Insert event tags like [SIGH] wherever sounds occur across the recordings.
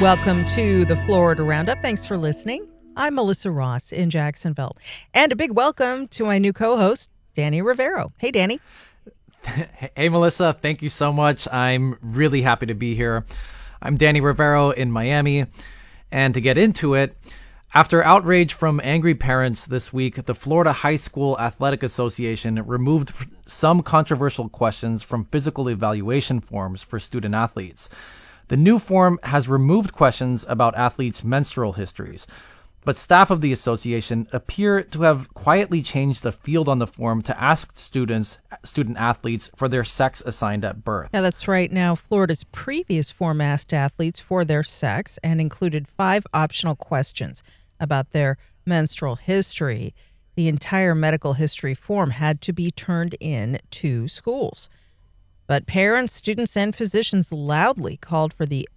Welcome to the Florida Roundup. Thanks for listening. I'm Melissa Ross in Jacksonville. And a big welcome to my new co host, Danny Rivero. Hey, Danny. [LAUGHS] Hey, Melissa. Thank you so much. I'm really happy to be here. I'm Danny Rivero in Miami. And to get into it, after outrage from angry parents this week, the Florida High School Athletic Association removed some controversial questions from physical evaluation forms for student athletes. The new form has removed questions about athletes' menstrual histories, but staff of the association appear to have quietly changed the field on the form to ask students, student athletes, for their sex assigned at birth. Yeah, that's right. Now, Florida's previous form asked athletes for their sex and included five optional questions about their menstrual history. The entire medical history form had to be turned in to schools. But parents, students, and physicians loudly called for the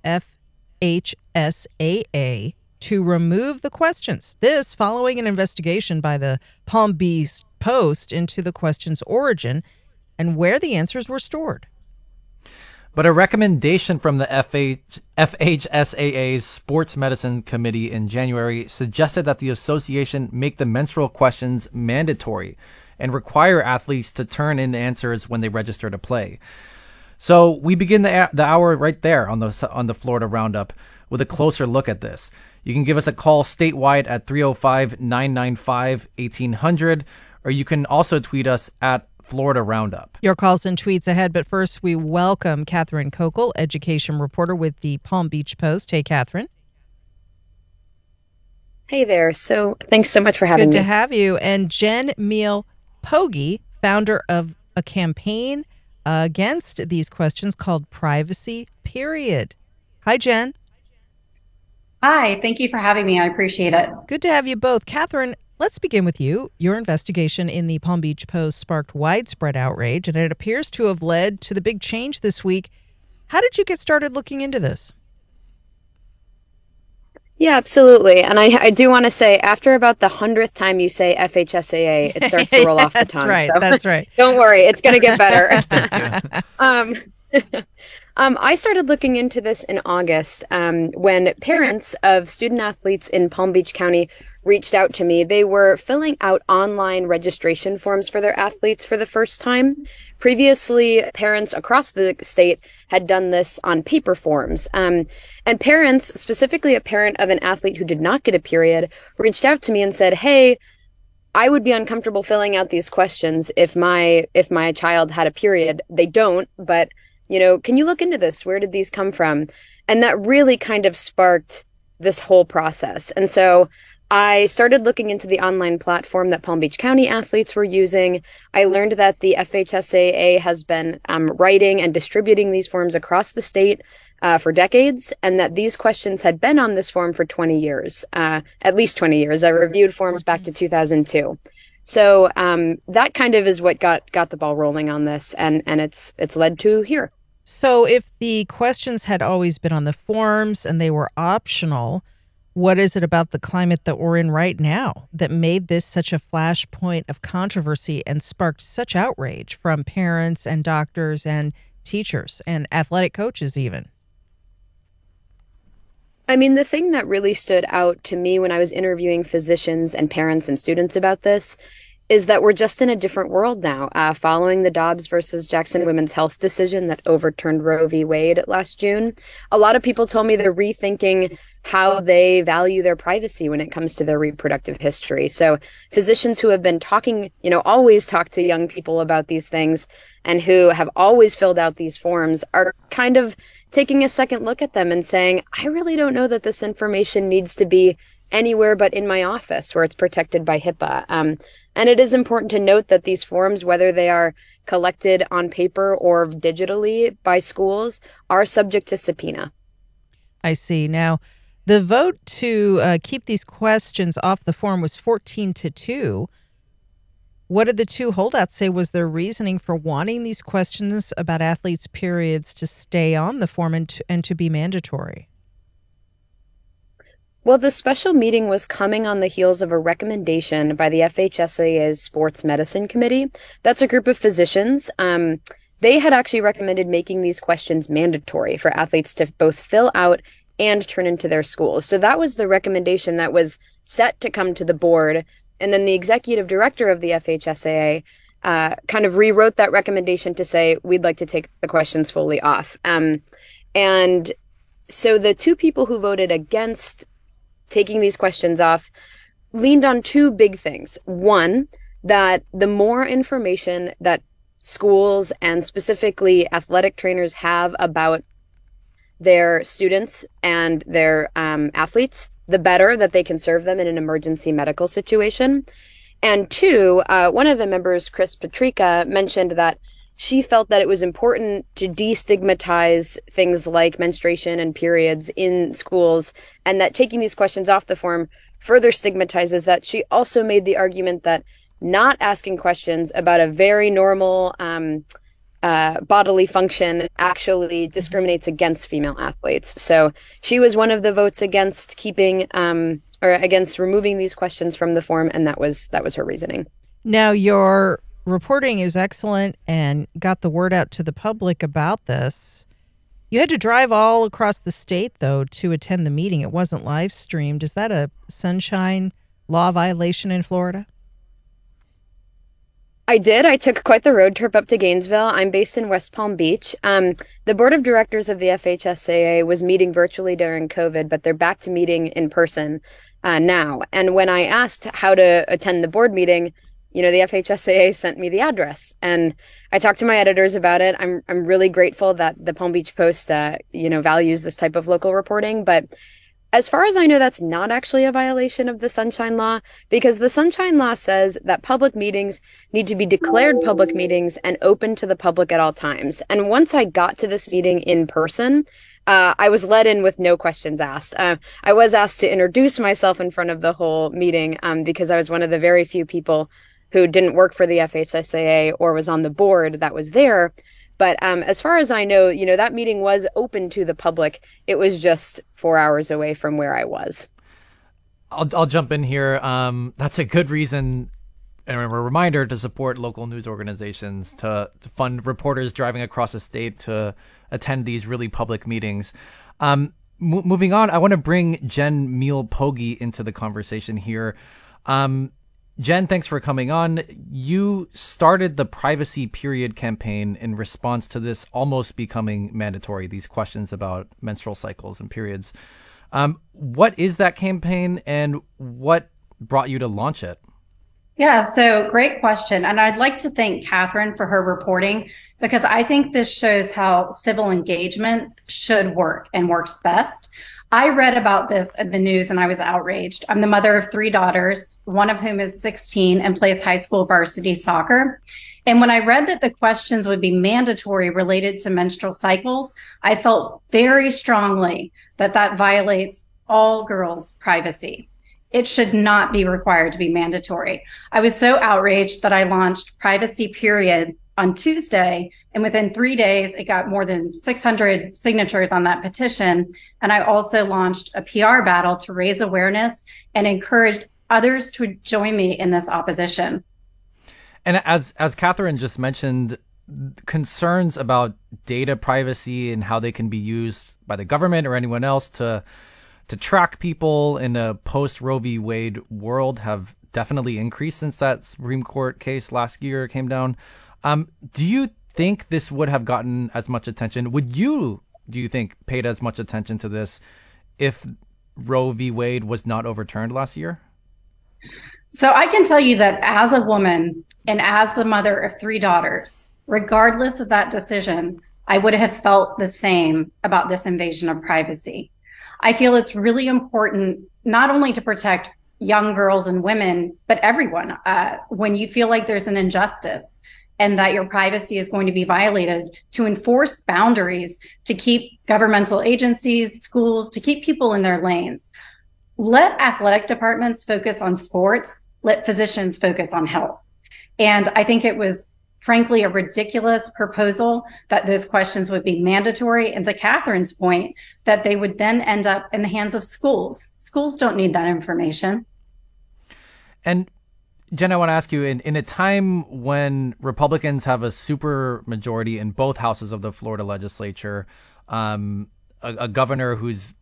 FHSAA to remove the questions. This following an investigation by the Palm Beach Post into the question's origin and where the answers were stored. But a recommendation from the FH, FHSAA's Sports Medicine Committee in January suggested that the association make the menstrual questions mandatory and require athletes to turn in answers when they register to play. So we begin the, the hour right there on the on the Florida Roundup with a closer look at this. You can give us a call statewide at 305 995 1800, or you can also tweet us at Florida Roundup. Your calls and tweets ahead, but first we welcome Catherine Kokal, education reporter with the Palm Beach Post. Hey, Catherine. Hey there. So thanks so much for having Good me. Good to have you. And Jen Meal Pogi, founder of a campaign against these questions called Privacy Period. Hi, Jen. Hi, thank you for having me. I appreciate it. Good to have you both. Catherine, let's begin with you. Your investigation in the Palm Beach Post sparked widespread outrage, and it appears to have led to the big change this week. How did you get started looking into this? Yeah, absolutely. And I, I do want to say, after about the hundredth time you say FHSAA, it [LAUGHS] starts to roll off the tongue. That's right. So That's right. [LAUGHS] don't worry, it's going to get better. [LAUGHS] um, um, I started looking into this in August um, when parents of student athletes in Palm Beach County reached out to me. They were filling out online registration forms for their athletes for the first time. Previously, parents across the state had done this on paper forms. Um, and parents, specifically a parent of an athlete who did not get a period, reached out to me and said, Hey, I would be uncomfortable filling out these questions if my if my child had a period. They don't, but you know, can you look into this? Where did these come from? And that really kind of sparked this whole process. And so I started looking into the online platform that Palm Beach County athletes were using. I learned that the FHSAA has been um, writing and distributing these forms across the state uh, for decades, and that these questions had been on this form for 20 years, uh, at least 20 years. I reviewed forms back to 2002. So um, that kind of is what got got the ball rolling on this, and and it's it's led to here. So, if the questions had always been on the forms and they were optional, what is it about the climate that we're in right now that made this such a flashpoint of controversy and sparked such outrage from parents and doctors and teachers and athletic coaches, even? I mean, the thing that really stood out to me when I was interviewing physicians and parents and students about this is that we're just in a different world now. Uh, following the Dobbs versus Jackson women's health decision that overturned Roe v. Wade last June, a lot of people told me they're rethinking how they value their privacy when it comes to their reproductive history. So physicians who have been talking, you know, always talk to young people about these things and who have always filled out these forms are kind of taking a second look at them and saying, I really don't know that this information needs to be anywhere but in my office where it's protected by HIPAA. Um, and it is important to note that these forms, whether they are collected on paper or digitally by schools, are subject to subpoena. I see. Now, the vote to uh, keep these questions off the form was 14 to 2. What did the two holdouts say was their reasoning for wanting these questions about athletes' periods to stay on the form and to, and to be mandatory? Well, the special meeting was coming on the heels of a recommendation by the FHSAA's Sports Medicine Committee. That's a group of physicians. Um, they had actually recommended making these questions mandatory for athletes to both fill out and turn into their schools. So that was the recommendation that was set to come to the board. And then the executive director of the FHSAA uh, kind of rewrote that recommendation to say, we'd like to take the questions fully off. Um, and so the two people who voted against taking these questions off leaned on two big things. One, that the more information that schools and specifically athletic trainers have about their students and their um, athletes, the better that they can serve them in an emergency medical situation. And two, uh, one of the members, Chris Patricca, mentioned that she felt that it was important to destigmatize things like menstruation and periods in schools, and that taking these questions off the form further stigmatizes that. She also made the argument that not asking questions about a very normal um, uh, bodily function actually discriminates against female athletes. So she was one of the votes against keeping um, or against removing these questions from the form, and that was that was her reasoning. Now your reporting is excellent and got the word out to the public about this. You had to drive all across the state though to attend the meeting. It wasn't live streamed. Is that a sunshine law violation in Florida? I did. I took quite the road trip up to Gainesville. I'm based in West Palm Beach. Um, the board of directors of the FHSAA was meeting virtually during COVID, but they're back to meeting in person uh, now. And when I asked how to attend the board meeting, you know, the FHSAA sent me the address, and I talked to my editors about it. I'm I'm really grateful that the Palm Beach Post, uh, you know, values this type of local reporting, but as far as I know, that's not actually a violation of the Sunshine Law because the Sunshine Law says that public meetings need to be declared public meetings and open to the public at all times. And once I got to this meeting in person, uh, I was let in with no questions asked. Uh, I was asked to introduce myself in front of the whole meeting um, because I was one of the very few people who didn't work for the FHSAA or was on the board that was there. But um, as far as I know, you know, that meeting was open to the public. It was just four hours away from where I was. I'll, I'll jump in here. Um, that's a good reason and a reminder to support local news organizations, to, to fund reporters driving across the state to attend these really public meetings. Um, moving on, I want to bring Jen Meal Pogi into the conversation here. Um, Jen, thanks for coming on. You started the Privacy Period campaign in response to this almost becoming mandatory, these questions about menstrual cycles and periods. Um, what is that campaign and what brought you to launch it? Yeah, so great question. And I'd like to thank Catherine for her reporting because I think this shows how civil engagement should work and works best. I read about this in the news and I was outraged. I'm the mother of three daughters, one of whom is 16 and plays high school varsity soccer. And when I read that the questions would be mandatory related to menstrual cycles, I felt very strongly that that violates all girls' privacy. It should not be required to be mandatory. I was so outraged that I launched Privacy Period on Tuesday. And within three days, it got more than 600 signatures on that petition. And I also launched a PR battle to raise awareness and encouraged others to join me in this opposition. And as as Catherine just mentioned, concerns about data privacy and how they can be used by the government or anyone else to to track people in a post Roe v. Wade world have definitely increased since that Supreme Court case last year came down. Um, do you think this would have gotten as much attention? Would you, do you think, paid as much attention to this if Roe v. Wade was not overturned last year? So I can tell you that as a woman and as the mother of three daughters, regardless of that decision, I would have felt the same about this invasion of privacy. I feel it's really important not only to protect young girls and women, but everyone. Uh, when you feel like there's an injustice, and that your privacy is going to be violated to enforce boundaries to keep governmental agencies, schools, to keep people in their lanes. Let athletic departments focus on sports, let physicians focus on health. And I think it was frankly a ridiculous proposal that those questions would be mandatory. And to Catherine's point, that they would then end up in the hands of schools. Schools don't need that information. And Jen, I want to ask you in, in a time when Republicans have a super majority in both houses of the Florida legislature, um, a, a, governor who's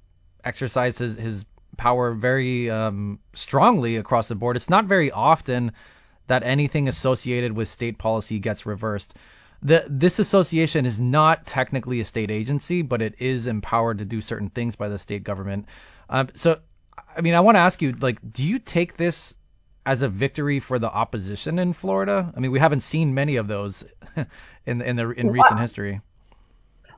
exercised his, his power very um, strongly across the board. It's not very often that anything associated with state policy gets reversed. The, this association is not technically a state agency, but it is empowered to do certain things by the state government. Um, so, I mean, I want to ask you, like, do you take this as a victory for the opposition in Florida? I mean, we haven't seen many of those [LAUGHS] in in the in recent history.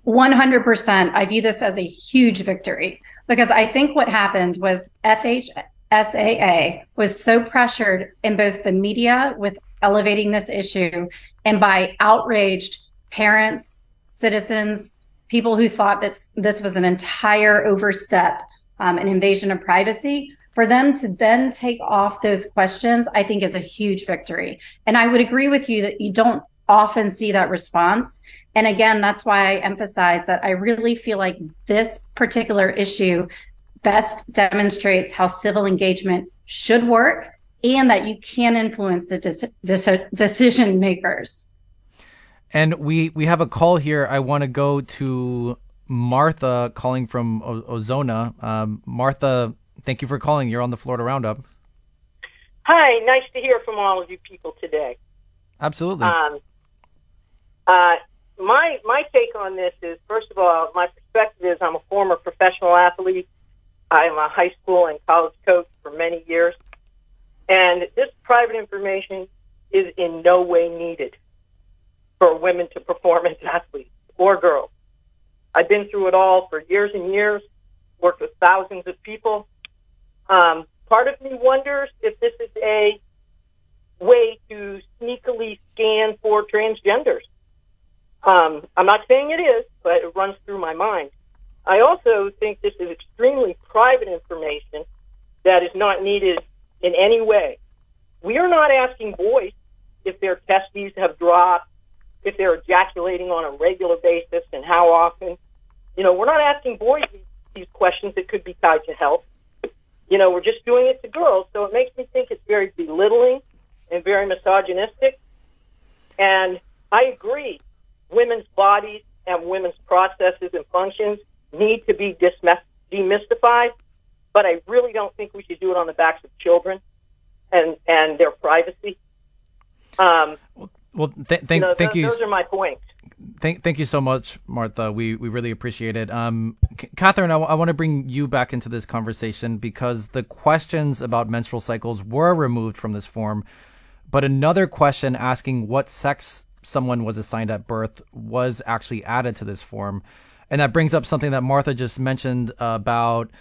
100%. I view this as a huge victory because I think what happened was FHSAA was so pressured in both the media with elevating this issue and by outraged parents, citizens, people who thought that this was an entire overstep, um, an invasion of privacy. For them to then take off those questions, I think is a huge victory. And I would agree with you that you don't often see that response. And again, that's why I emphasize that I really feel like this particular issue best demonstrates how civil engagement should work and that you can influence the decision makers. And we we have a call here. I want to go to Martha calling from o- Ozona. Um, Martha, thank you for calling. You're on the Florida Roundup. Hi, nice to hear from all of you people today. Absolutely. Um, uh, my my take on this is first of all, my perspective is I'm a former professional athlete. I'm a high school and college coach for many years, and this private information is in no way needed for women to perform as athletes or girls. I've been through it all for years and years. Worked with thousands of people. Um, part of me wonders if this is a way to sneakily scan for transgenders um, I'm not saying it is, but it runs through my mind. I also think this is extremely private information that is not needed in any way. We are not asking boys if their testes have dropped, if they're ejaculating on a regular basis, and how often. You know, we're not asking boys these questions that could be tied to health. You know, we're just doing it to girls, so it makes me think it's very belittling and very misogynistic. And I agree women's bodies and women's processes and functions need to be demystified, but I really don't think we should do it on the backs of children and and their privacy. Um, well, th- thank, you know, thank th- you. Those are my points. Thank, thank you so much, Martha. We we really appreciate it. Um, Catherine, I, w- I want to bring you back into this conversation because the questions about menstrual cycles were removed from this form, but another question asking what sex someone was assigned at birth was actually added to this form. And that brings up something that Martha just mentioned about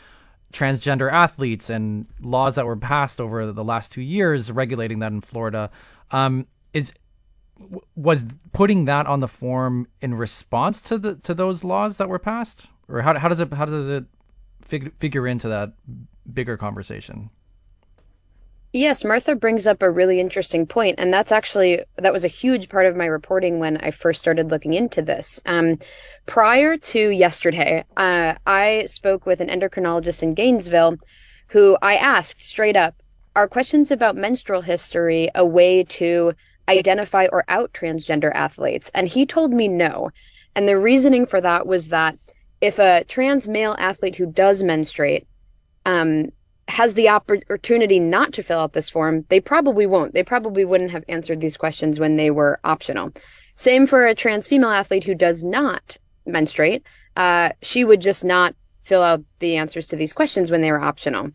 transgender athletes and laws that were passed over the last two years regulating that in Florida. Um, is was putting that on the form in response to the to those laws that were passed, or how, how does it how does it fig- figure into that bigger conversation? Yes, Martha brings up a really interesting point, and that's actually that was a huge part of my reporting when I first started looking into this. Um, prior to yesterday, uh, I spoke with an endocrinologist in Gainesville, who I asked straight up, "Are questions about menstrual history a way to identify or out transgender athletes?" And he told me no, and the reasoning for that was that if a trans male athlete who does menstruate um, has the opportunity not to fill out this form, they probably won't. They probably wouldn't have answered these questions when they were optional. Same for a trans female athlete who does not menstruate. Uh, she would just not fill out the answers to these questions when they were optional.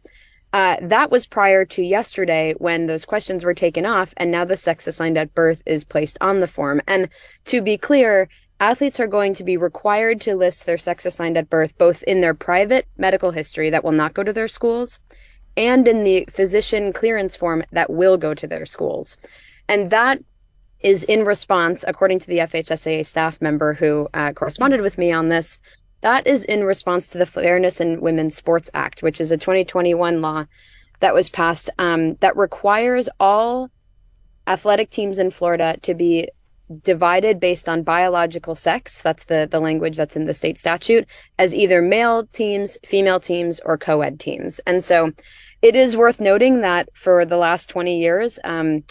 Uh, that was prior to yesterday when those questions were taken off, and now the sex assigned at birth is placed on the form. And to be clear, athletes are going to be required to list their sex assigned at birth both in their private medical history that will not go to their schools and in the physician clearance form that will go to their schools. And that is in response, according to the FHSAA staff member who uh, corresponded with me on this, that is in response to the Fairness in Women's Sports Act, which is a 2021 law that was passed um, that requires all athletic teams in Florida to be divided based on biological sex. That's the, the language that's in the state statute as either male teams, female teams, or co ed teams. And so it is worth noting that for the last 20 years, um,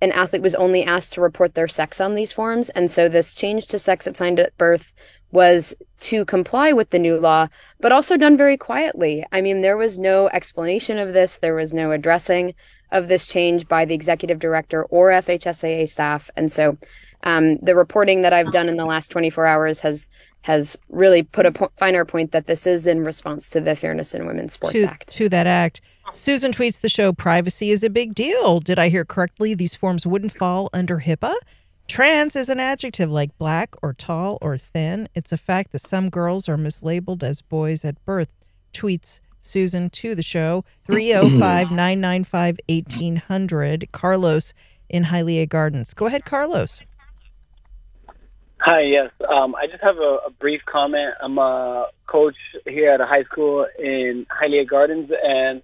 an athlete was only asked to report their sex on these forms. And so this change to sex assigned at birth was to comply with the new law, but also done very quietly. I mean, there was no explanation of this, there was no addressing of this change by the executive director or FHSAA staff. And so um, the reporting that I've done in the last 24 hours has has really put a po- finer point that this is in response to the Fairness in Women's Sports to, Act. To that act. Susan tweets the show privacy is a big deal. Did I hear correctly? These forms wouldn't fall under HIPAA? Trans is an adjective like black or tall or thin. It's a fact that some girls are mislabeled as boys at birth. Tweets Susan to the show 305 995 1800. Carlos in Hialeah Gardens. Go ahead, Carlos. Hi, yes. Um, I just have a, a, brief comment. I'm a coach here at a high school in Hialeah Gardens, and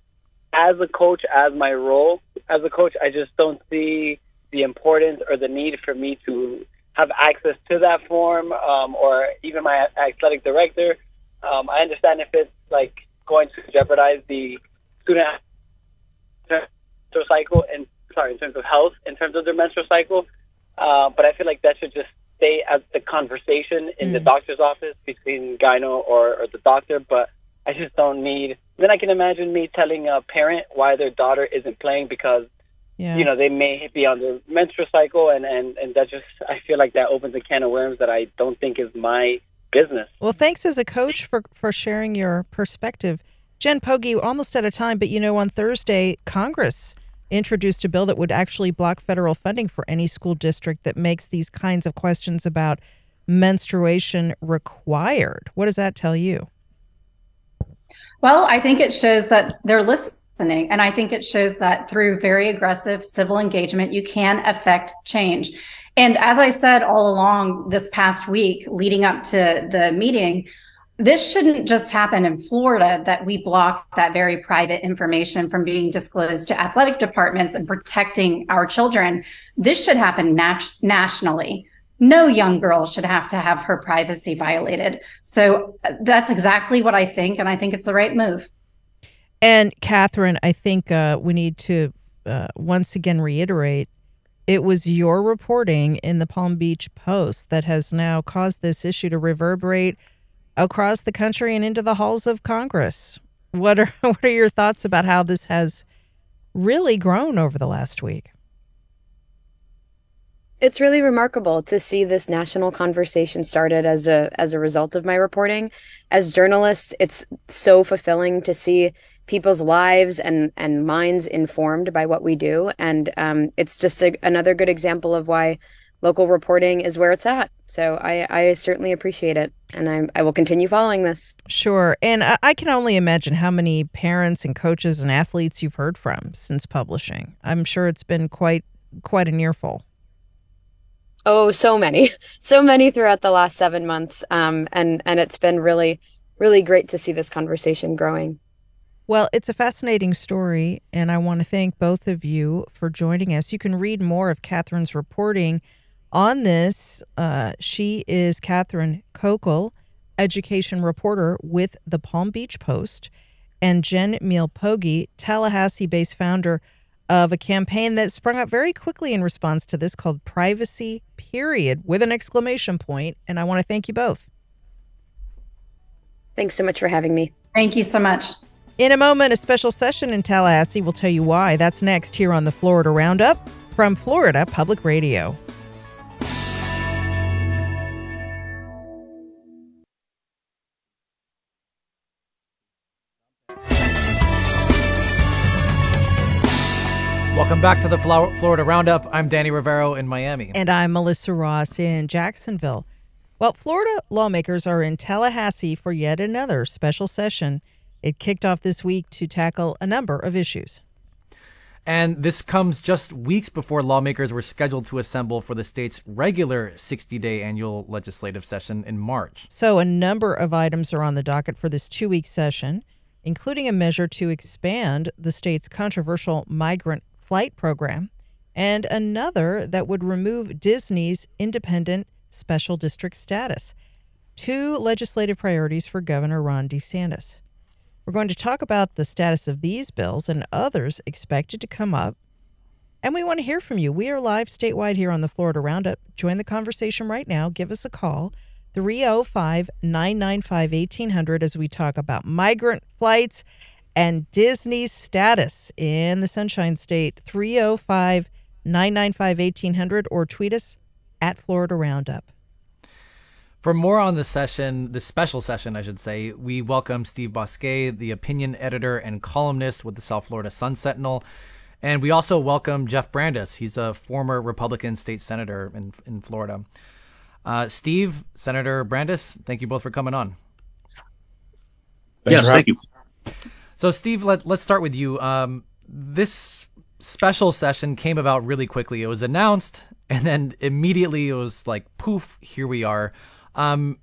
as a coach, as my role as a coach, I just don't see the importance or the need for me to have access to that form um, or even my athletic director. Um, I understand if it's like going to jeopardize the student menstrual cycle and sorry in terms of health in terms of their menstrual cycle, uh, but I feel like that should just stay as the conversation in mm. the doctor's office between gyno or, or the doctor. But I just don't need. Then I can imagine me telling a parent why their daughter isn't playing because yeah. you know they may be on their menstrual cycle, and and and that just I feel like that opens a can of worms that I don't think is my business. Well, thanks as a coach for for sharing your perspective. Jen Pogge, almost out of time, but you know, on Thursday, Congress introduced a bill that would actually block federal funding for any school district that makes these kinds of questions about menstruation required. What does that tell you? Well, I think it shows that they're listening. And I think it shows that through very aggressive civil engagement, you can affect change. And as I said all along this past week, leading up to the meeting, this shouldn't just happen in Florida that we block that very private information from being disclosed to athletic departments and protecting our children. This should happen nat- nationally. No young girl should have to have her privacy violated. So uh, that's exactly what I think. And I think it's the right move. And Catherine, I think uh, we need to uh, once again reiterate it was your reporting in the Palm Beach Post that has now caused this issue to reverberate across the country and into the halls of Congress. What are [LAUGHS] what are your thoughts about how this has really grown over the last week? It's really remarkable to see this national conversation started as a as a result of my reporting. As journalists, it's so fulfilling to see people's lives and and minds informed by what we do, and um, it's just a, another good example of why local reporting is where it's at. So I, I certainly appreciate it. And I, I will continue following this. Sure. And I, I can only imagine how many parents and coaches and athletes you've heard from since publishing. I'm sure it's been quite quite an earful. Oh, so many, [LAUGHS] so many throughout the last seven months, um, and and it's been really, really great to see this conversation growing. Well, it's a fascinating story, and I want to thank both of you for joining us. You can read more of Catherine's reporting on this, uh, she is Catherine Kokal, education reporter with the Palm Beach Post, and Jen Meal Pogge, Tallahassee based founder of a campaign that sprung up very quickly in response to this called Privacy Period with an exclamation point. And I want to thank you both. Thanks so much for having me. Thank you so much. In a moment, a special session in Tallahassee will tell you why. That's next here on the Florida Roundup from Florida Public Radio. Welcome back to the Florida Roundup. I'm Danny Rivero in Miami. And I'm Melissa Ross in Jacksonville. Well, Florida lawmakers are in Tallahassee for yet another special session. It kicked off this week to tackle a number of issues. And this comes just weeks before lawmakers were scheduled to assemble for the state's regular 60 day annual legislative session in March. So, a number of items are on the docket for this two week session, including a measure to expand the state's controversial migrant flight program, and another that would remove Disney's independent special district status. Two legislative priorities for Governor Ron DeSantis. We're going to talk about the status of these bills and others expected to come up. And we want to hear from you. We are live statewide here on the Florida Roundup. Join the conversation right now. Give us a call 305 995 1800 as we talk about migrant flights and Disney's status in the Sunshine State. 305 995 1800 or tweet us at Florida Roundup. For more on the session, the special session, I should say, we welcome Steve Bousquet, the opinion editor and columnist with the South Florida Sun Sentinel. And we also welcome Jeff Brandes. He's a former Republican state senator in, in Florida. Uh, Steve, Senator Brandes, thank you both for coming on. Thanks yes, thank you. So, Steve, let, let's start with you. Um, this special session came about really quickly. It was announced, and then immediately it was like, poof, here we are. Um,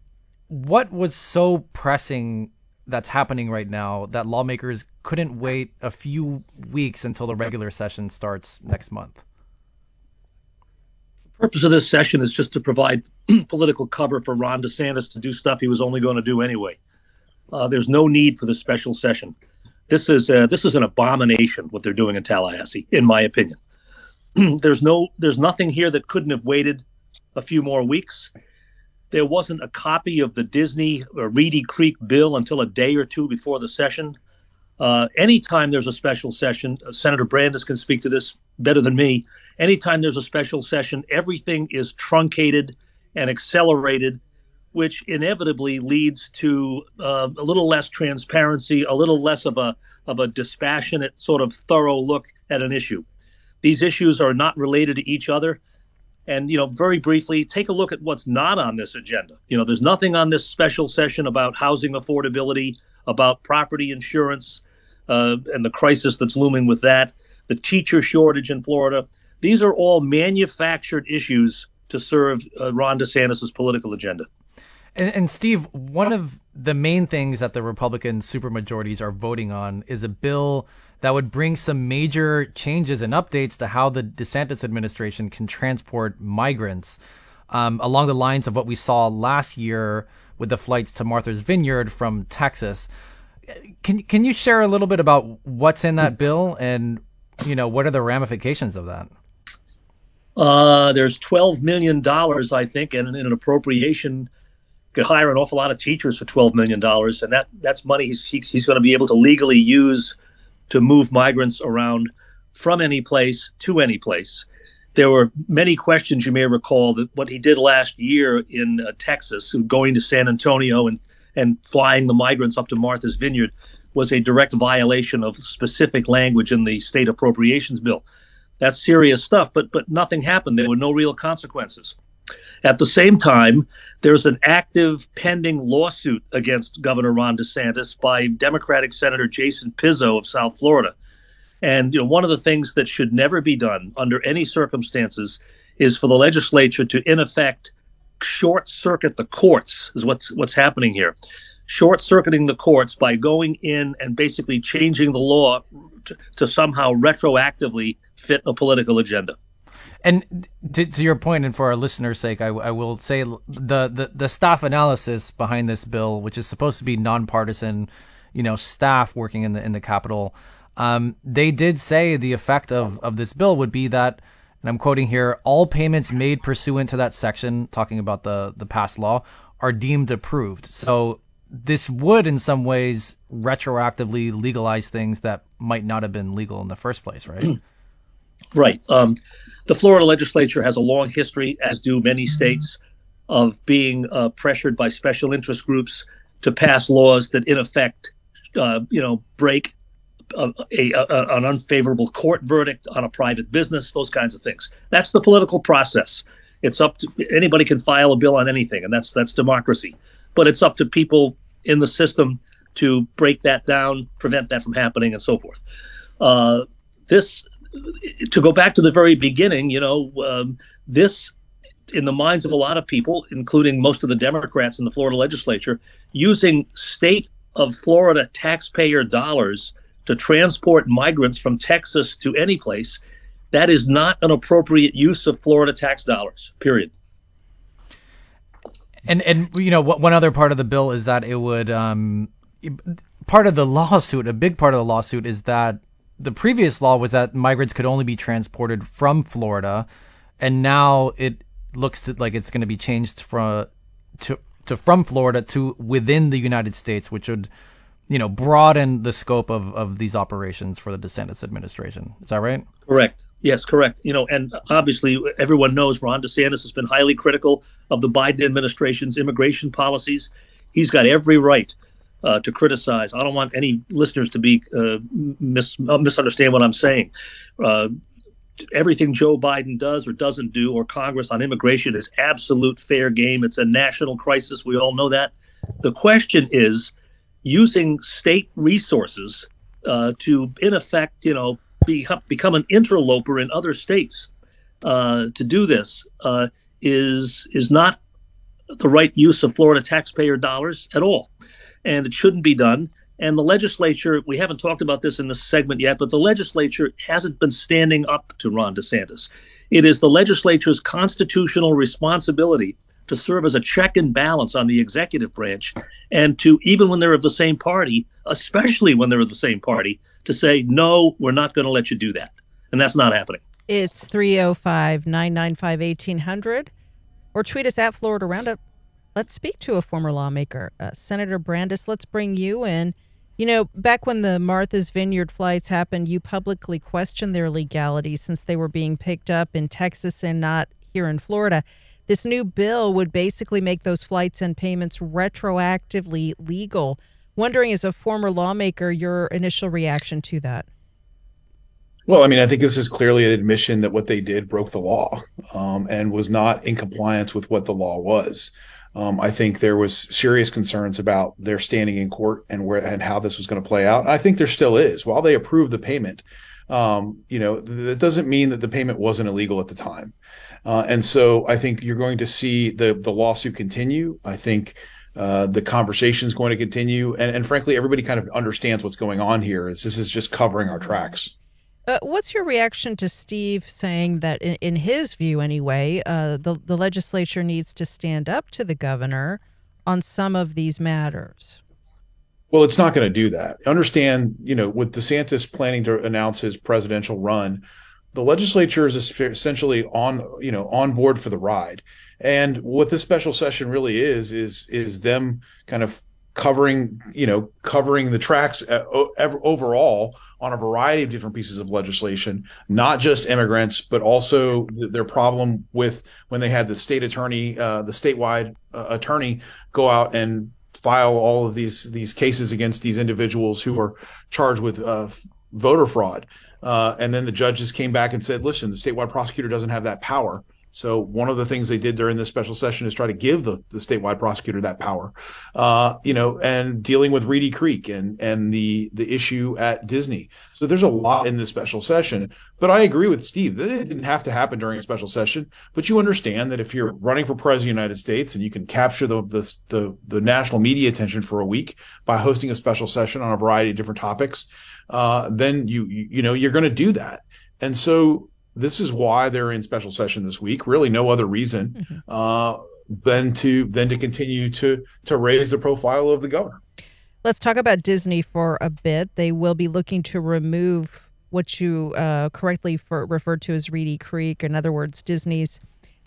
what was so pressing that's happening right now that lawmakers couldn't wait a few weeks until the regular session starts next month? The purpose of this session is just to provide [CLEARS THROAT] political cover for Ron DeSantis to do stuff he was only going to do anyway. Uh, there's no need for the special session. This is this is an abomination what they're doing in Tallahassee, in my opinion. [CLEARS THROAT] there's no there's nothing here that couldn't have waited a few more weeks there wasn't a copy of the Disney Reedy Creek bill until a day or two before the session. Uh, anytime there's a special session, uh, Senator Brandes can speak to this better than me. Anytime there's a special session, everything is truncated and accelerated, which inevitably leads to uh, a little less transparency, a little less of a of a dispassionate, sort of thorough look at an issue. These issues are not related to each other. And you know, very briefly, take a look at what's not on this agenda. You know, there's nothing on this special session about housing affordability, about property insurance, uh, and the crisis that's looming with that, the teacher shortage in Florida. These are all manufactured issues to serve uh, Ron DeSantis' political agenda. And, and, Steve, one of the main things that the Republican supermajorities are voting on is a bill that would bring some major changes and updates to how the DeSantis administration can transport migrants um, along the lines of what we saw last year with the flights to Martha's Vineyard from Texas. Can can you share a little bit about what's in that bill and you know what are the ramifications of that? Uh, there's 12 million dollars, I think, in, in an appropriation could hire an awful lot of teachers for 12 million dollars, and that that's money he's he, he's going to be able to legally use to move migrants around from any place to any place. There were many questions you may recall that what he did last year in uh, Texas, going to San Antonio and, and flying the migrants up to Martha's Vineyard, was a direct violation of specific language in the state appropriations bill. That's serious stuff, but but nothing happened. There were no real consequences. At the same time, there's an active pending lawsuit against Governor Ron DeSantis by Democratic Senator Jason Pizzo of South Florida. And you know, one of the things that should never be done under any circumstances is for the legislature to, in effect, short circuit the courts. Is what's what's happening here. Short circuiting the courts by going in and basically changing the law to, to somehow retroactively fit a political agenda. And to, to, your point, and for our listeners' sake, I, I, will say the, the the staff analysis behind this bill, which is supposed to be nonpartisan, you know, staff working in the in the Capitol, um, they did say the effect of of this bill would be that, and I'm quoting here, all payments made pursuant to that section, talking about the the past law, are deemed approved. So this would, in some ways, retroactively legalize things that might not have been legal in the first place, right? [CLEARS THROAT] Right. Um, the Florida legislature has a long history, as do many states, of being uh, pressured by special interest groups to pass laws that, in effect, uh, you know, break a, a, a, an unfavorable court verdict on a private business, those kinds of things. That's the political process. It's up to anybody can file a bill on anything, and that's that's democracy. But it's up to people in the system to break that down, prevent that from happening, and so forth. Uh, this to go back to the very beginning, you know, um, this, in the minds of a lot of people, including most of the Democrats in the Florida legislature, using state of Florida taxpayer dollars to transport migrants from Texas to any place, that is not an appropriate use of Florida tax dollars. Period. And and you know? One other part of the bill is that it would um, part of the lawsuit. A big part of the lawsuit is that the previous law was that migrants could only be transported from Florida, and now it looks to, like it's going to be changed from to to from Florida to within the United States, which would you know, broaden the scope of, of these operations for the DeSantis administration. Is that right? Correct. Yes, correct. You know, and obviously everyone knows Ron DeSantis has been highly critical of the Biden administration's immigration policies. He's got every right uh, to criticize. I don't want any listeners to be uh, mis- uh, misunderstand what I'm saying. Uh, everything Joe Biden does or doesn't do, or Congress on immigration, is absolute fair game. It's a national crisis. We all know that. The question is using state resources uh, to, in effect, you know, be, become an interloper in other states uh, to do this uh, is is not the right use of Florida taxpayer dollars at all, and it shouldn't be done. And the legislature, we haven't talked about this in this segment yet, but the legislature hasn't been standing up to Ron DeSantis. It is the legislature's constitutional responsibility to serve as a check and balance on the executive branch and to even when they're of the same party especially when they're of the same party to say no we're not going to let you do that and that's not happening it's 305-995-1800 or tweet us at florida roundup let's speak to a former lawmaker uh, senator Brandes. let's bring you in you know back when the martha's vineyard flights happened you publicly questioned their legality since they were being picked up in texas and not here in florida this new bill would basically make those flights and payments retroactively legal. Wondering, as a former lawmaker, your initial reaction to that? Well, I mean, I think this is clearly an admission that what they did broke the law um, and was not in compliance with what the law was. Um, I think there was serious concerns about their standing in court and where and how this was going to play out. And I think there still is. While they approved the payment, um, you know, that doesn't mean that the payment wasn't illegal at the time. Uh, and so I think you're going to see the the lawsuit continue. I think uh, the conversation is going to continue, and, and frankly, everybody kind of understands what's going on here. Is this is just covering our tracks. Uh, what's your reaction to Steve saying that, in, in his view, anyway, uh, the the legislature needs to stand up to the governor on some of these matters? Well, it's not going to do that. Understand, you know, with DeSantis planning to announce his presidential run, the legislature is essentially on you know on board for the ride and what this special session really is is is them kind of covering you know covering the tracks uh, overall on a variety of different pieces of legislation not just immigrants but also their problem with when they had the state attorney uh, the statewide uh, attorney go out and file all of these these cases against these individuals who are charged with uh, voter fraud uh, and then the judges came back and said, listen, the statewide prosecutor doesn't have that power. So one of the things they did during this special session is try to give the, the statewide prosecutor that power, uh, you know, and dealing with Reedy Creek and and the the issue at Disney. So there's a lot in this special session. But I agree with Steve that it didn't have to happen during a special session. But you understand that if you're running for president of the United States and you can capture the the the, the national media attention for a week by hosting a special session on a variety of different topics, uh, then you you know you're going to do that. And so this is why they're in special session this week. Really, no other reason mm-hmm. uh, than to than to continue to to raise the profile of the governor. Let's talk about Disney for a bit. They will be looking to remove what you uh, correctly for, referred to as Reedy Creek. In other words, Disney's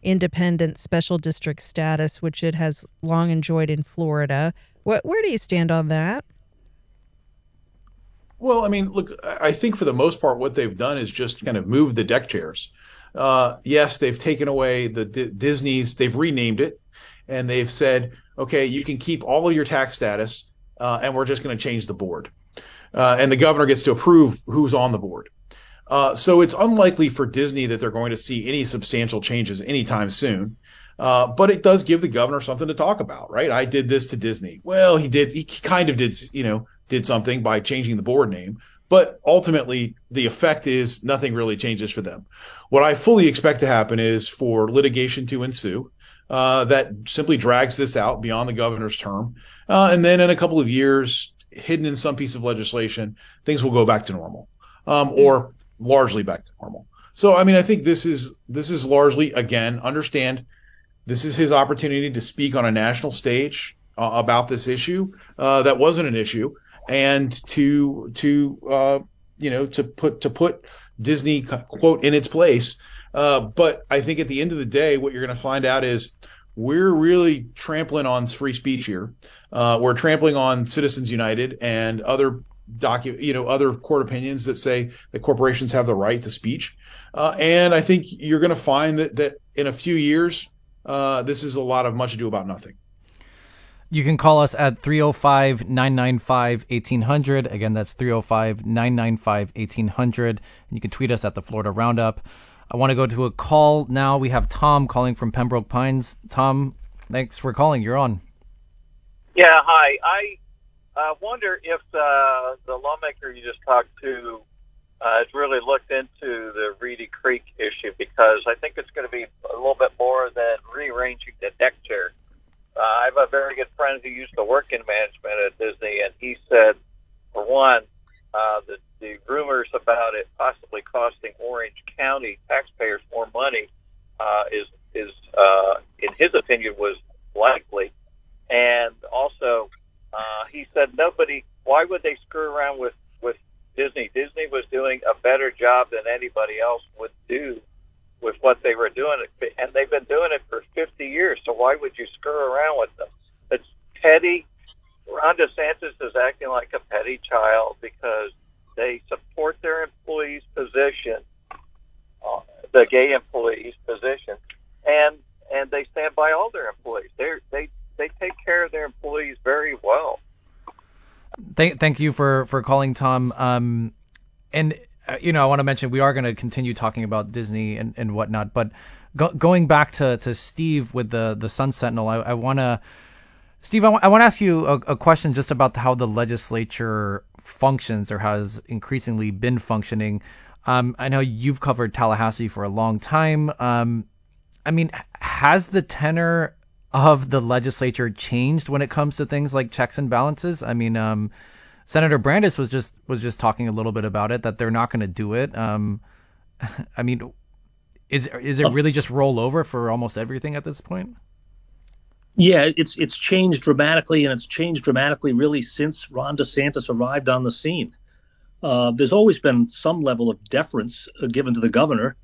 independent special district status, which it has long enjoyed in Florida. What, where do you stand on that? Well, I mean, look, I think for the most part, what they've done is just kind of move the deck chairs. Uh, yes, they've taken away the D- Disney's, they've renamed it, and they've said, okay, you can keep all of your tax status, uh, and we're just going to change the board. Uh, and the governor gets to approve who's on the board. Uh, so it's unlikely for Disney that they're going to see any substantial changes anytime soon. Uh, but it does give the governor something to talk about, right? I did this to Disney. Well, he did. He kind of did, you know, did something by changing the board name. But ultimately, the effect is nothing really changes for them. What I fully expect to happen is for litigation to ensue uh, that simply drags this out beyond the governor's term. Uh, and then in a couple of years, hidden in some piece of legislation, things will go back to normal um, or largely back to normal. So, I mean, I think this is this is largely again understand this is his opportunity to speak on a national stage uh, about this issue uh, that wasn't an issue and to to uh, you know to put to put Disney quote in its place. Uh, but I think at the end of the day, what you're going to find out is we're really trampling on free speech here. Uh, we're trampling on Citizens United and other docu- you know, other court opinions that say that corporations have the right to speech. Uh, and I think you're going to find that that in a few years, uh, this is a lot of much ado about nothing. You can call us at 305 995 1800. Again, that's 305 995 1800. And you can tweet us at the Florida Roundup. I want to go to a call now. We have Tom calling from Pembroke Pines. Tom, thanks for calling. You're on. Yeah, hi. I uh, wonder if uh, the lawmaker you just talked to uh, has really looked into the Reedy Creek issue because I think it's going to be a little bit more than rearranging the deck chair. Uh, I have a very good friend who used to work in management at Disney, and he said, for one, uh, the, the rumors about it possibly costing Orange County taxpayers more money uh, is is uh, in his opinion was likely, and also uh, he said nobody. Why would they screw around with with Disney? Disney was doing a better job than anybody else would do with what they were doing, and they've been doing it for 50 years. So why would you screw around with them? It's petty. Ron DeSantis is acting like a petty child because they support their employees' position, uh, the gay employees' position, and and they stand by all their employees. They they they take care of their employees very well. Thank thank you for for calling, Tom. Um, and you know, I want to mention we are going to continue talking about Disney and, and whatnot, but go, going back to, to Steve with the the Sun Sentinel, I, I want to, Steve, I, w- I want to ask you a, a, question just about how the legislature functions or has increasingly been functioning. Um, I know you've covered Tallahassee for a long time. Um, I mean, has the tenor of the legislature changed when it comes to things like checks and balances? I mean, um, Senator Brandes was just was just talking a little bit about it that they're not going to do it. Um, [LAUGHS] I mean, is is it really just roll over for almost everything at this point? Yeah, it's it's changed dramatically, and it's changed dramatically really since Ron DeSantis arrived on the scene. Uh, there's always been some level of deference uh, given to the governor,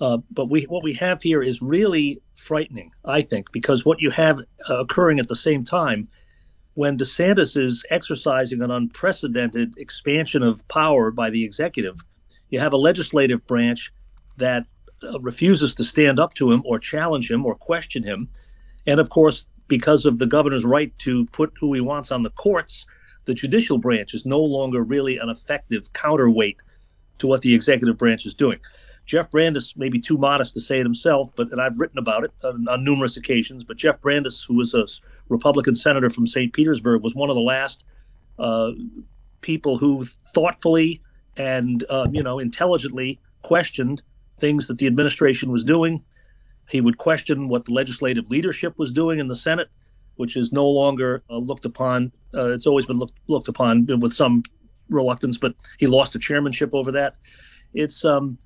uh, but we what we have here is really frightening, I think, because what you have uh, occurring at the same time when DeSantis is exercising an unprecedented expansion of power by the executive, you have a legislative branch that uh, refuses to stand up to him or challenge him or question him. And of course, because of the governor's right to put who he wants on the courts, the judicial branch is no longer really an effective counterweight to what the executive branch is doing. Jeff Brandes may be too modest to say it himself, but and I've written about it on, on numerous occasions. But Jeff Brandes, who was a Republican senator from St. Petersburg, was one of the last uh, people who thoughtfully and uh, you know intelligently questioned things that the administration was doing. He would question what the legislative leadership was doing in the Senate, which is no longer uh, looked upon. Uh, it's always been looked looked upon with some reluctance, but he lost the chairmanship over that. It's um,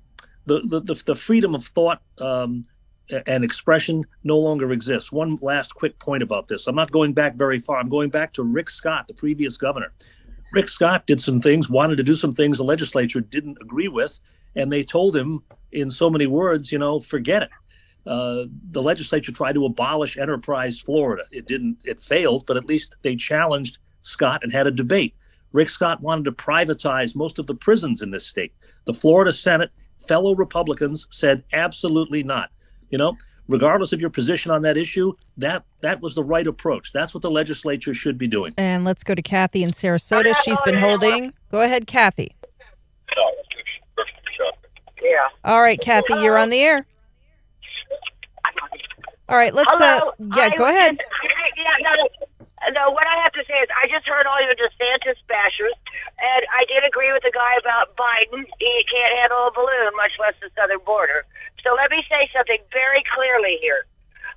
the, the, the, freedom of thought um, and expression no longer exists. One last quick point about this. I'm not going back very far. I'm going back to Rick Scott, the previous governor. Rick Scott did some things, wanted to do some things the legislature didn't agree with, and they told him in so many words, you know, forget it. Uh, the legislature tried to abolish Enterprise Florida. It didn't. It failed, but at least they challenged Scott and had a debate. Rick Scott wanted to privatize most of the prisons in this state. The Florida Senate fellow Republicans said absolutely not. You know, regardless of your position on that issue, that that was the right approach. That's what the legislature should be doing. And let's go to Kathy in Sarasota. She's been holding. Go ahead, Kathy. Yeah. All right, Kathy, you're on the air. All right, let's uh yeah, I go was ahead. No, what I have to say is I just heard all your DeSantis bashers, and I did agree with the guy about Biden. He can't handle a balloon, much less the southern border. So let me say something very clearly here.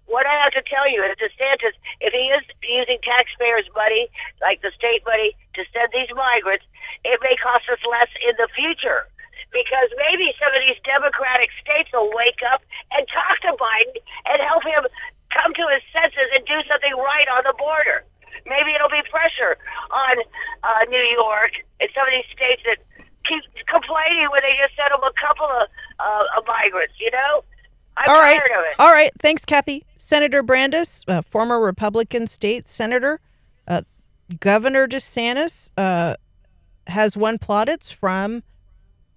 What I have to tell you is DeSantis, if he is using taxpayers' money, like the state money, to send these migrants, it may cost us less in the future. Because maybe some of these Democratic states will wake up and talk to Biden and help him come to his senses and do something right on the border. Maybe it'll be pressure on uh, New York and some of these states that keep complaining when they just sent them a couple of, uh, of migrants, you know? I'm All right. tired of it. All right. Thanks, Kathy. Senator Brandes, uh, former Republican state senator, uh, Governor DeSantis uh, has won plaudits from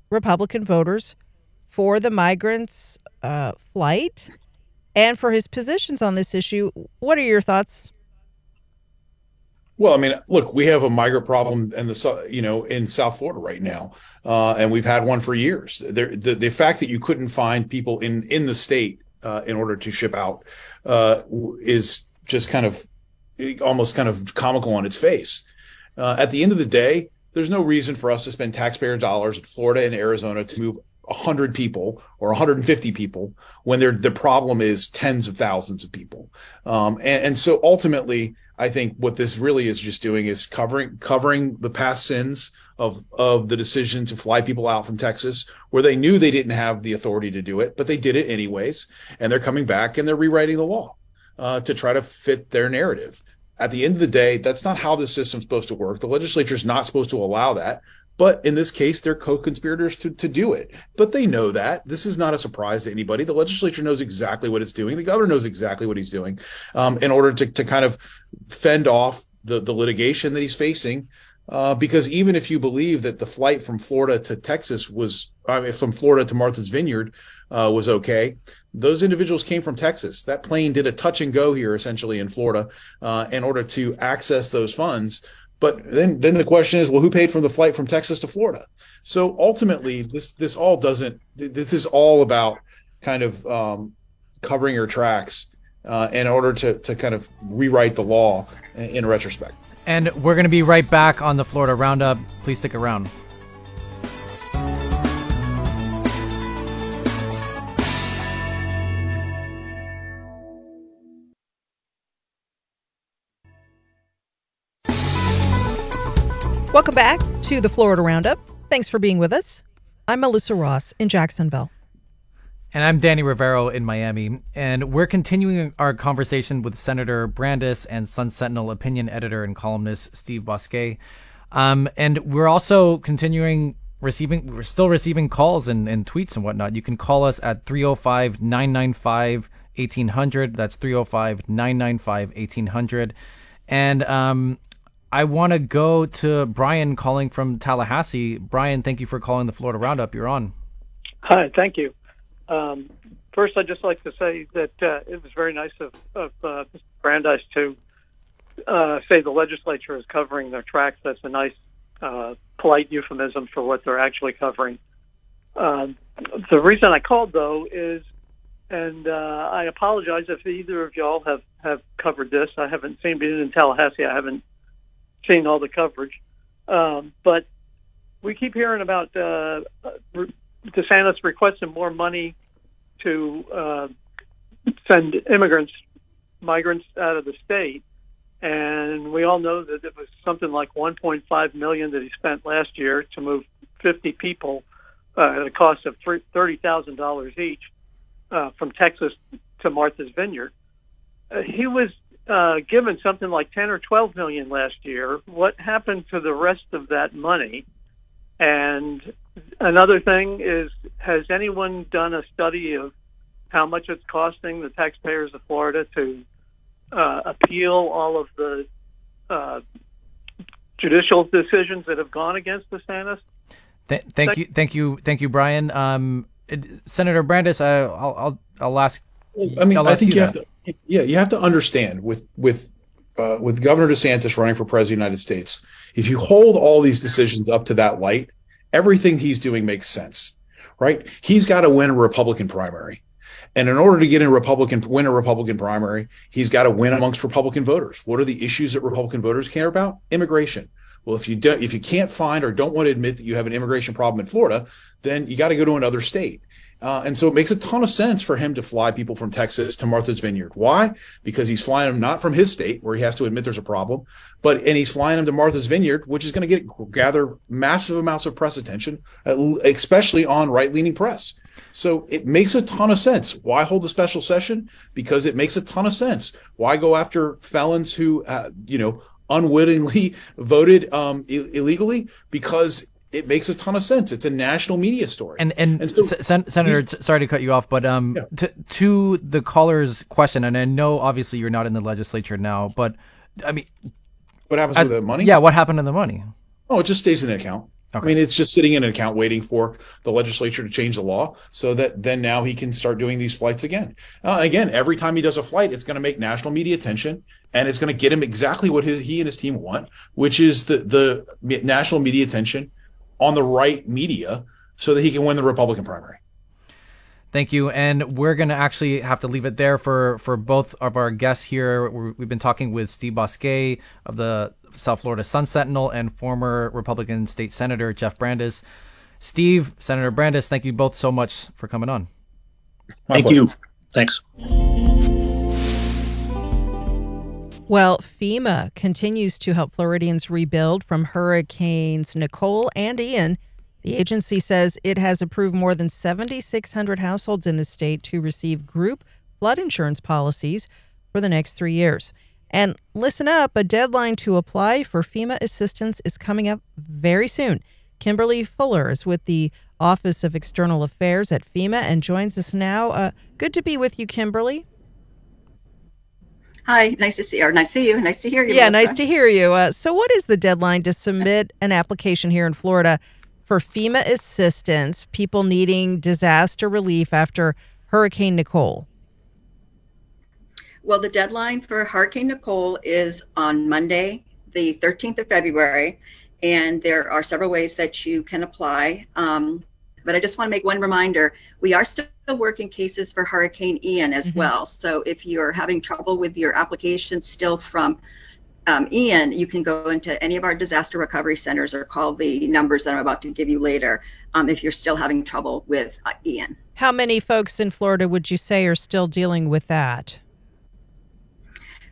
Republican voters for the migrants' uh, flight and for his positions on this issue. What are your thoughts? Well, I mean, look, we have a migrant problem in the you know in South Florida right now, uh, and we've had one for years. There, the the fact that you couldn't find people in in the state uh, in order to ship out uh, is just kind of almost kind of comical on its face. Uh, at the end of the day, there's no reason for us to spend taxpayer dollars in Florida and Arizona to move 100 people or 150 people when the problem is tens of thousands of people. Um, and, and so ultimately, I think what this really is just doing is covering covering the past sins of of the decision to fly people out from Texas, where they knew they didn't have the authority to do it, but they did it anyways, and they're coming back and they're rewriting the law uh, to try to fit their narrative. At the end of the day, that's not how this system's supposed to work. The legislature is not supposed to allow that. But in this case, they're co-conspirators to, to do it. But they know that. This is not a surprise to anybody. The legislature knows exactly what it's doing. The governor knows exactly what he's doing um, in order to, to kind of fend off the, the litigation that he's facing. Uh, because even if you believe that the flight from Florida to Texas was, I mean, from Florida to Martha's Vineyard uh, was okay, those individuals came from Texas. That plane did a touch and go here, essentially in Florida, uh, in order to access those funds. But then, then the question is, well, who paid for the flight from Texas to Florida? So ultimately, this this all doesn't. This is all about kind of um, covering your tracks uh, in order to to kind of rewrite the law in, retrospect. And we're going to be right back on the Florida Roundup. Please stick around. Welcome back to the Florida Roundup. Thanks for being with us. I'm Melissa Ross in Jacksonville. And I'm Danny Rivero in Miami. And we're continuing our conversation with Senator Brandes and Sun Sentinel opinion editor and columnist Steve Bousquet. Um, and we're also continuing receiving, we're still receiving calls and, and tweets and whatnot. You can call us at 305 995 1800. That's 305 995 1800. And um, I want to go to Brian calling from Tallahassee. Brian, thank you for calling the Florida Roundup. You're on. Hi, thank you. Um, first, I'd just like to say that uh, it was very nice of, of uh, Mr. Brandes to uh, say the legislature is covering their tracks. That's a nice, uh, polite euphemism for what they're actually covering. Um, the reason I called, though, is, and uh, I apologize if either of y'all have, have covered this. I haven't seen, being in Tallahassee, I haven't seen all the coverage. Um, but we keep hearing about uh, DeSantis requesting more money to uh, send immigrants, migrants out of the state, and we all know that it was something like 1.5 million that he spent last year to move 50 people uh, at a cost of thirty thousand dollars each uh, from Texas to Martha's Vineyard. Uh, he was uh, given something like 10 or 12 million last year. What happened to the rest of that money? And another thing is, has anyone done a study of how much it's costing the taxpayers of Florida to uh, appeal all of the uh, judicial decisions that have gone against DeSantis? Th- thank you, thank you, thank you, Brian. Um, Senator Brandes, I, will I'll I'll ask. I mean, I'll I think you, you have to. Yeah, you have to understand with with uh, with Governor DeSantis running for president of the United States. If you hold all these decisions up to that light, everything he's doing makes sense, right? He's got to win a Republican primary. And in order to get a Republican win a Republican primary, he's got to win amongst Republican voters. What are the issues that Republican voters care about? Immigration. Well, if you don't, if you can't find or don't want to admit that you have an immigration problem in Florida, then you got to go to another state. Uh, and so it makes a ton of sense for him to fly people from Texas to Martha's Vineyard. Why? Because he's flying them not from his state where he has to admit there's a problem, but and he's flying them to Martha's Vineyard, which is going to get gather massive amounts of press attention, especially on right leaning press. So it makes a ton of sense. Why hold a special session? Because it makes a ton of sense. Why go after felons who, uh, you know, unwittingly [LAUGHS] voted um, Ill- illegally? Because it makes a ton of sense. It's a national media story. And and, and so, Sen- Senator, he, sorry to cut you off, but um, yeah. to to the caller's question, and I know obviously you're not in the legislature now, but I mean, what happens as, with the money? Yeah, what happened to the money? Oh, it just stays in an account. Okay. I mean, it's just sitting in an account waiting for the legislature to change the law so that then now he can start doing these flights again. Uh, again, every time he does a flight, it's going to make national media attention and it's going to get him exactly what his, he and his team want, which is the, the national media attention on the right media so that he can win the Republican primary. Thank you. And we're going to actually have to leave it there for, for both of our guests here. we have been talking with Steve Bousquet of the South Florida Sun Sentinel and former Republican State Senator Jeff Brandes. Steve, Senator Brandes, thank you both so much for coming on. My thank pleasure. you. Thanks. Well, FEMA continues to help Floridians rebuild from hurricanes Nicole and Ian. The agency says it has approved more than 7,600 households in the state to receive group flood insurance policies for the next three years. And listen up a deadline to apply for FEMA assistance is coming up very soon. Kimberly Fuller is with the Office of External Affairs at FEMA and joins us now. Uh, good to be with you, Kimberly. Hi, nice to see you. Or nice to see you. Nice to hear you. Yeah, Melissa. nice to hear you. Uh, so, what is the deadline to submit an application here in Florida for FEMA assistance? People needing disaster relief after Hurricane Nicole. Well, the deadline for Hurricane Nicole is on Monday, the 13th of February, and there are several ways that you can apply. Um, but I just want to make one reminder we are still working cases for Hurricane Ian as mm-hmm. well. So if you're having trouble with your application still from um, Ian, you can go into any of our disaster recovery centers or call the numbers that I'm about to give you later um, if you're still having trouble with uh, Ian. How many folks in Florida would you say are still dealing with that?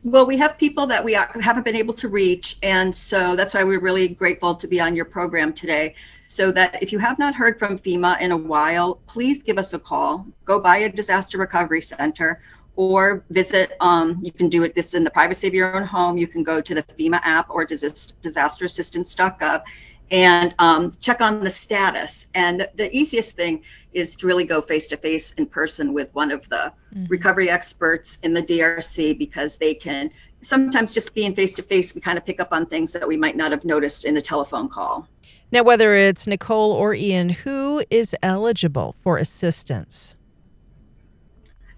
Well, we have people that we are, haven't been able to reach, and so that's why we're really grateful to be on your program today so that if you have not heard from FEMA in a while, please give us a call. Go by a disaster recovery center or visit, um, you can do it this in the privacy of your own home. You can go to the FEMA app or disasterassistance.gov and um, check on the status. And the, the, easiest thing is to really go face to face in person with one of the mm-hmm. recovery experts in the DRC because they can sometimes just being face to face, we kind of pick up on things that we might not have noticed in a telephone call. Now, whether it's Nicole or Ian, who is eligible for assistance?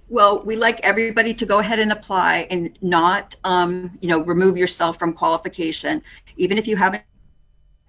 Well, we like everybody to go ahead and apply and not, um, you know, remove yourself from qualification. Even if you have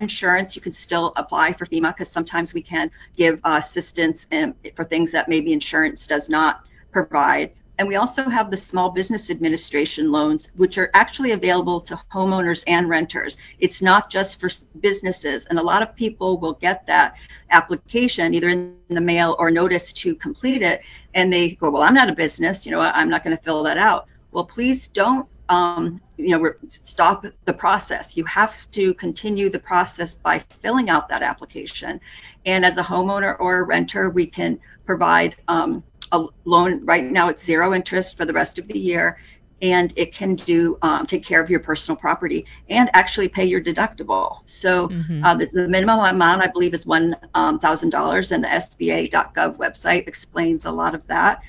insurance, you can still apply for FEMA because sometimes we can give uh, assistance in, for things that maybe insurance does not provide. And we also have the Small Business Administration loans, which are actually available to homeowners and renters. It's not just for businesses. And a lot of people will get that application either in the mail or notice to complete it. And they go, Well, I'm not a business. You know, I'm not going to fill that out. Well, please don't. Um, you know, stop the process. You have to continue the process by filling out that application. And as a homeowner or a renter, we can provide um, a loan right now it's zero interest for the rest of the year and it can do um, take care of your personal property and actually pay your deductible. So mm-hmm. uh, the, the, minimum amount I believe is um, thousand dollars, and the SBA.gov website explains a lot of that.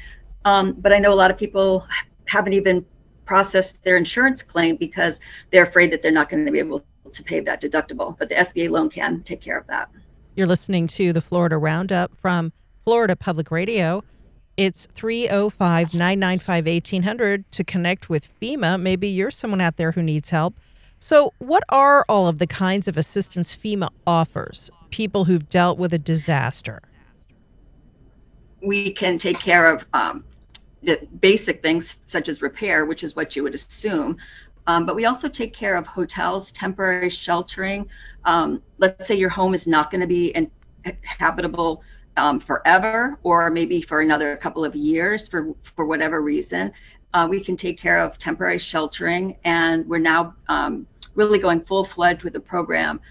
Um, but I know a lot of people haven't even processed their insurance claim because they're afraid that they're not going to be able to pay that deductible. But the SBA loan can take care of that. You're listening to the Florida Roundup from Florida Public Radio. It's 305 995 1800 to connect with FEMA. Maybe you're someone out there who needs help. So, what are all of the kinds of assistance FEMA offers people who've dealt with a disaster? We can take care of um, the basic things such as repair, which is what you would assume. Um, but we also take care of hotels, temporary sheltering. Um, let's say your home is not going to be habitable um, forever or maybe for another couple of years for, for whatever reason. Uh, we can take care of temporary sheltering, and we're now um, really going full fledged with a program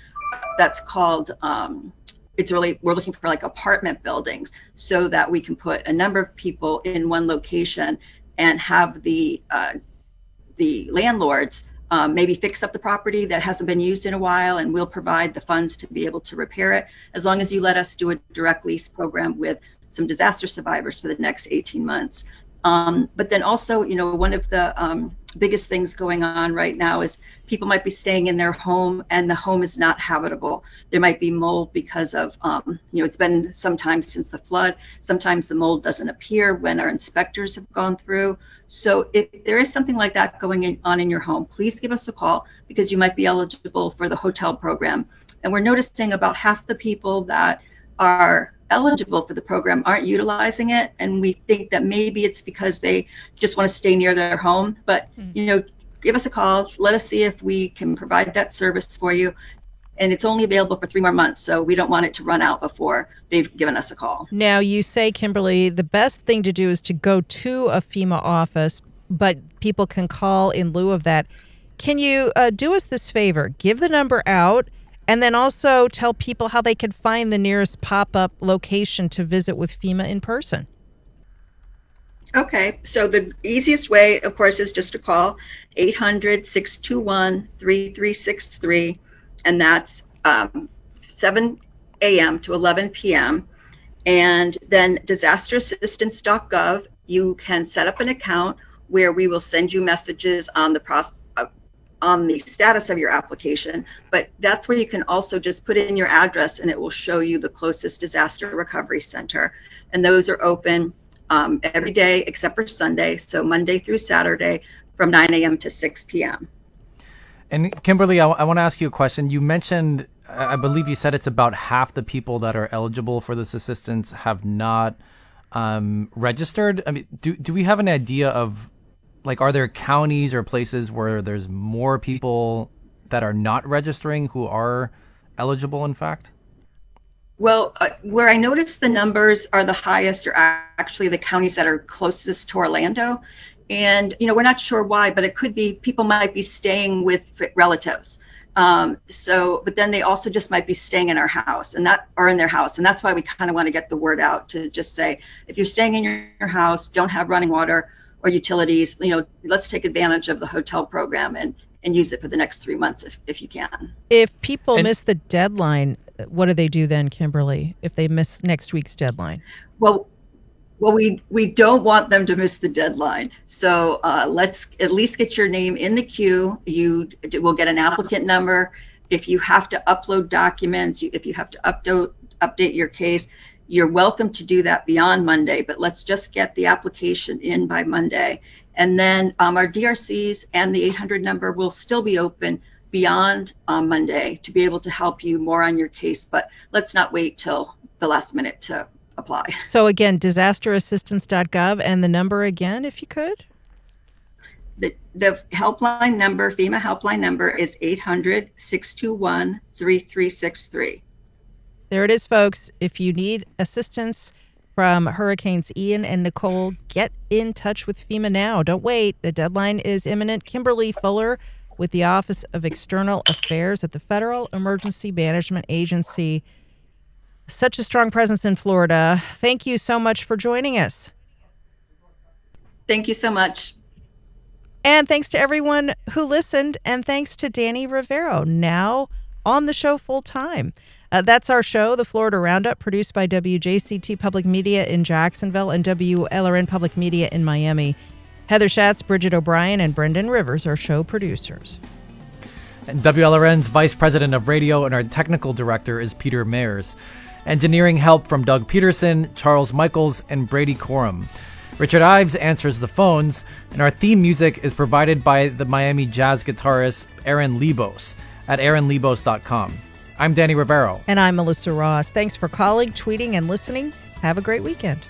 that's called. Um, it's really we're looking for like apartment buildings so that we can put a number of people in one location and have the uh, the landlords um, maybe fix up the property that hasn't been used in a while, and we'll provide the funds to be able to repair it as long as you let us do a direct lease program with some disaster survivors for the next 18 months. Um, but then also, you know, one of the um, biggest things going on right now is people might be staying in their home and the home is not habitable. There might be mold because of, um, you know, it's been some time since the flood. Sometimes the mold doesn't appear when our inspectors have gone through. So if there is something like that going in, on in your home, please give us a call because you might be eligible for the hotel program. And we're noticing about half the people that are eligible for the program aren't utilizing it and we think that maybe it's because they just want to stay near their home but mm. you know give us a call let us see if we can provide that service for you and it's only available for three more months so we don't want it to run out before they've given us a call now you say kimberly the best thing to do is to go to a fema office but people can call in lieu of that can you uh, do us this favor give the number out and then also tell people how they can find the nearest pop up location to visit with FEMA in person. Okay, so the easiest way, of course, is just to call 800 621 3363, and that's um, 7 a.m. to 11 p.m. And then disasterassistance.gov, you can set up an account where we will send you messages on the process on the status of your application, but that's where you can also just put in your address and it will show you the closest disaster recovery center. And those are open um, every day except for Sunday, so Monday through Saturday from 9 a.m. to 6 p.m. And Kimberly, I, w- I want to ask you a question. You mentioned, I believe you said it's about half the people that are eligible for this assistance have not um, registered. I mean, do do we have an idea of like are there counties or places where there's more people that are not registering who are eligible in fact? Well uh, where i noticed the numbers are the highest are actually the counties that are closest to orlando. And you know we're not sure why but it could be people might be staying with relatives. Um, so but then they also just might be staying in our house and that or in their house. And that's why we kind of want to get the word out to just say if you're staying in your, your house don't have running water or utilities, you know, let's take advantage of the hotel program and and use it for the next three months if, if you can. If people and, miss the deadline, what do they do then, Kimberly, if they miss next week's deadline? Well, well, we, we don't want them to miss the deadline. So uh, let's at least get your name in the queue. You will get an applicant number. If you have to upload documents, you, if you have to update, update your case, you're welcome to do that beyond Monday, but let's just get the application in by Monday. And then um, our DRCs and the 800 number will still be open beyond um, Monday to be able to help you more on your case. But let's not wait till the last minute to apply. So, again, disasterassistance.gov and the number again, if you could. The, the helpline number, FEMA helpline number is 800 621 3363. There it is, folks. If you need assistance from Hurricanes Ian and Nicole, get in touch with FEMA now. Don't wait. The deadline is imminent. Kimberly Fuller with the Office of External Affairs at the Federal Emergency Management Agency. Such a strong presence in Florida. Thank you so much for joining us. Thank you so much. And thanks to everyone who listened, and thanks to Danny Rivero, now on the show full time. Uh, that's our show, the Florida Roundup, produced by WJCT Public Media in Jacksonville and WLRN Public Media in Miami. Heather Schatz, Bridget O'Brien, and Brendan Rivers are show producers. And WLRN's Vice President of Radio and our technical director is Peter Mayers. Engineering help from Doug Peterson, Charles Michaels, and Brady Corum. Richard Ives answers the phones, and our theme music is provided by the Miami jazz guitarist Aaron Lebos at aaronlebos.com. I'm Danny Rivero. And I'm Melissa Ross. Thanks for calling, tweeting, and listening. Have a great weekend.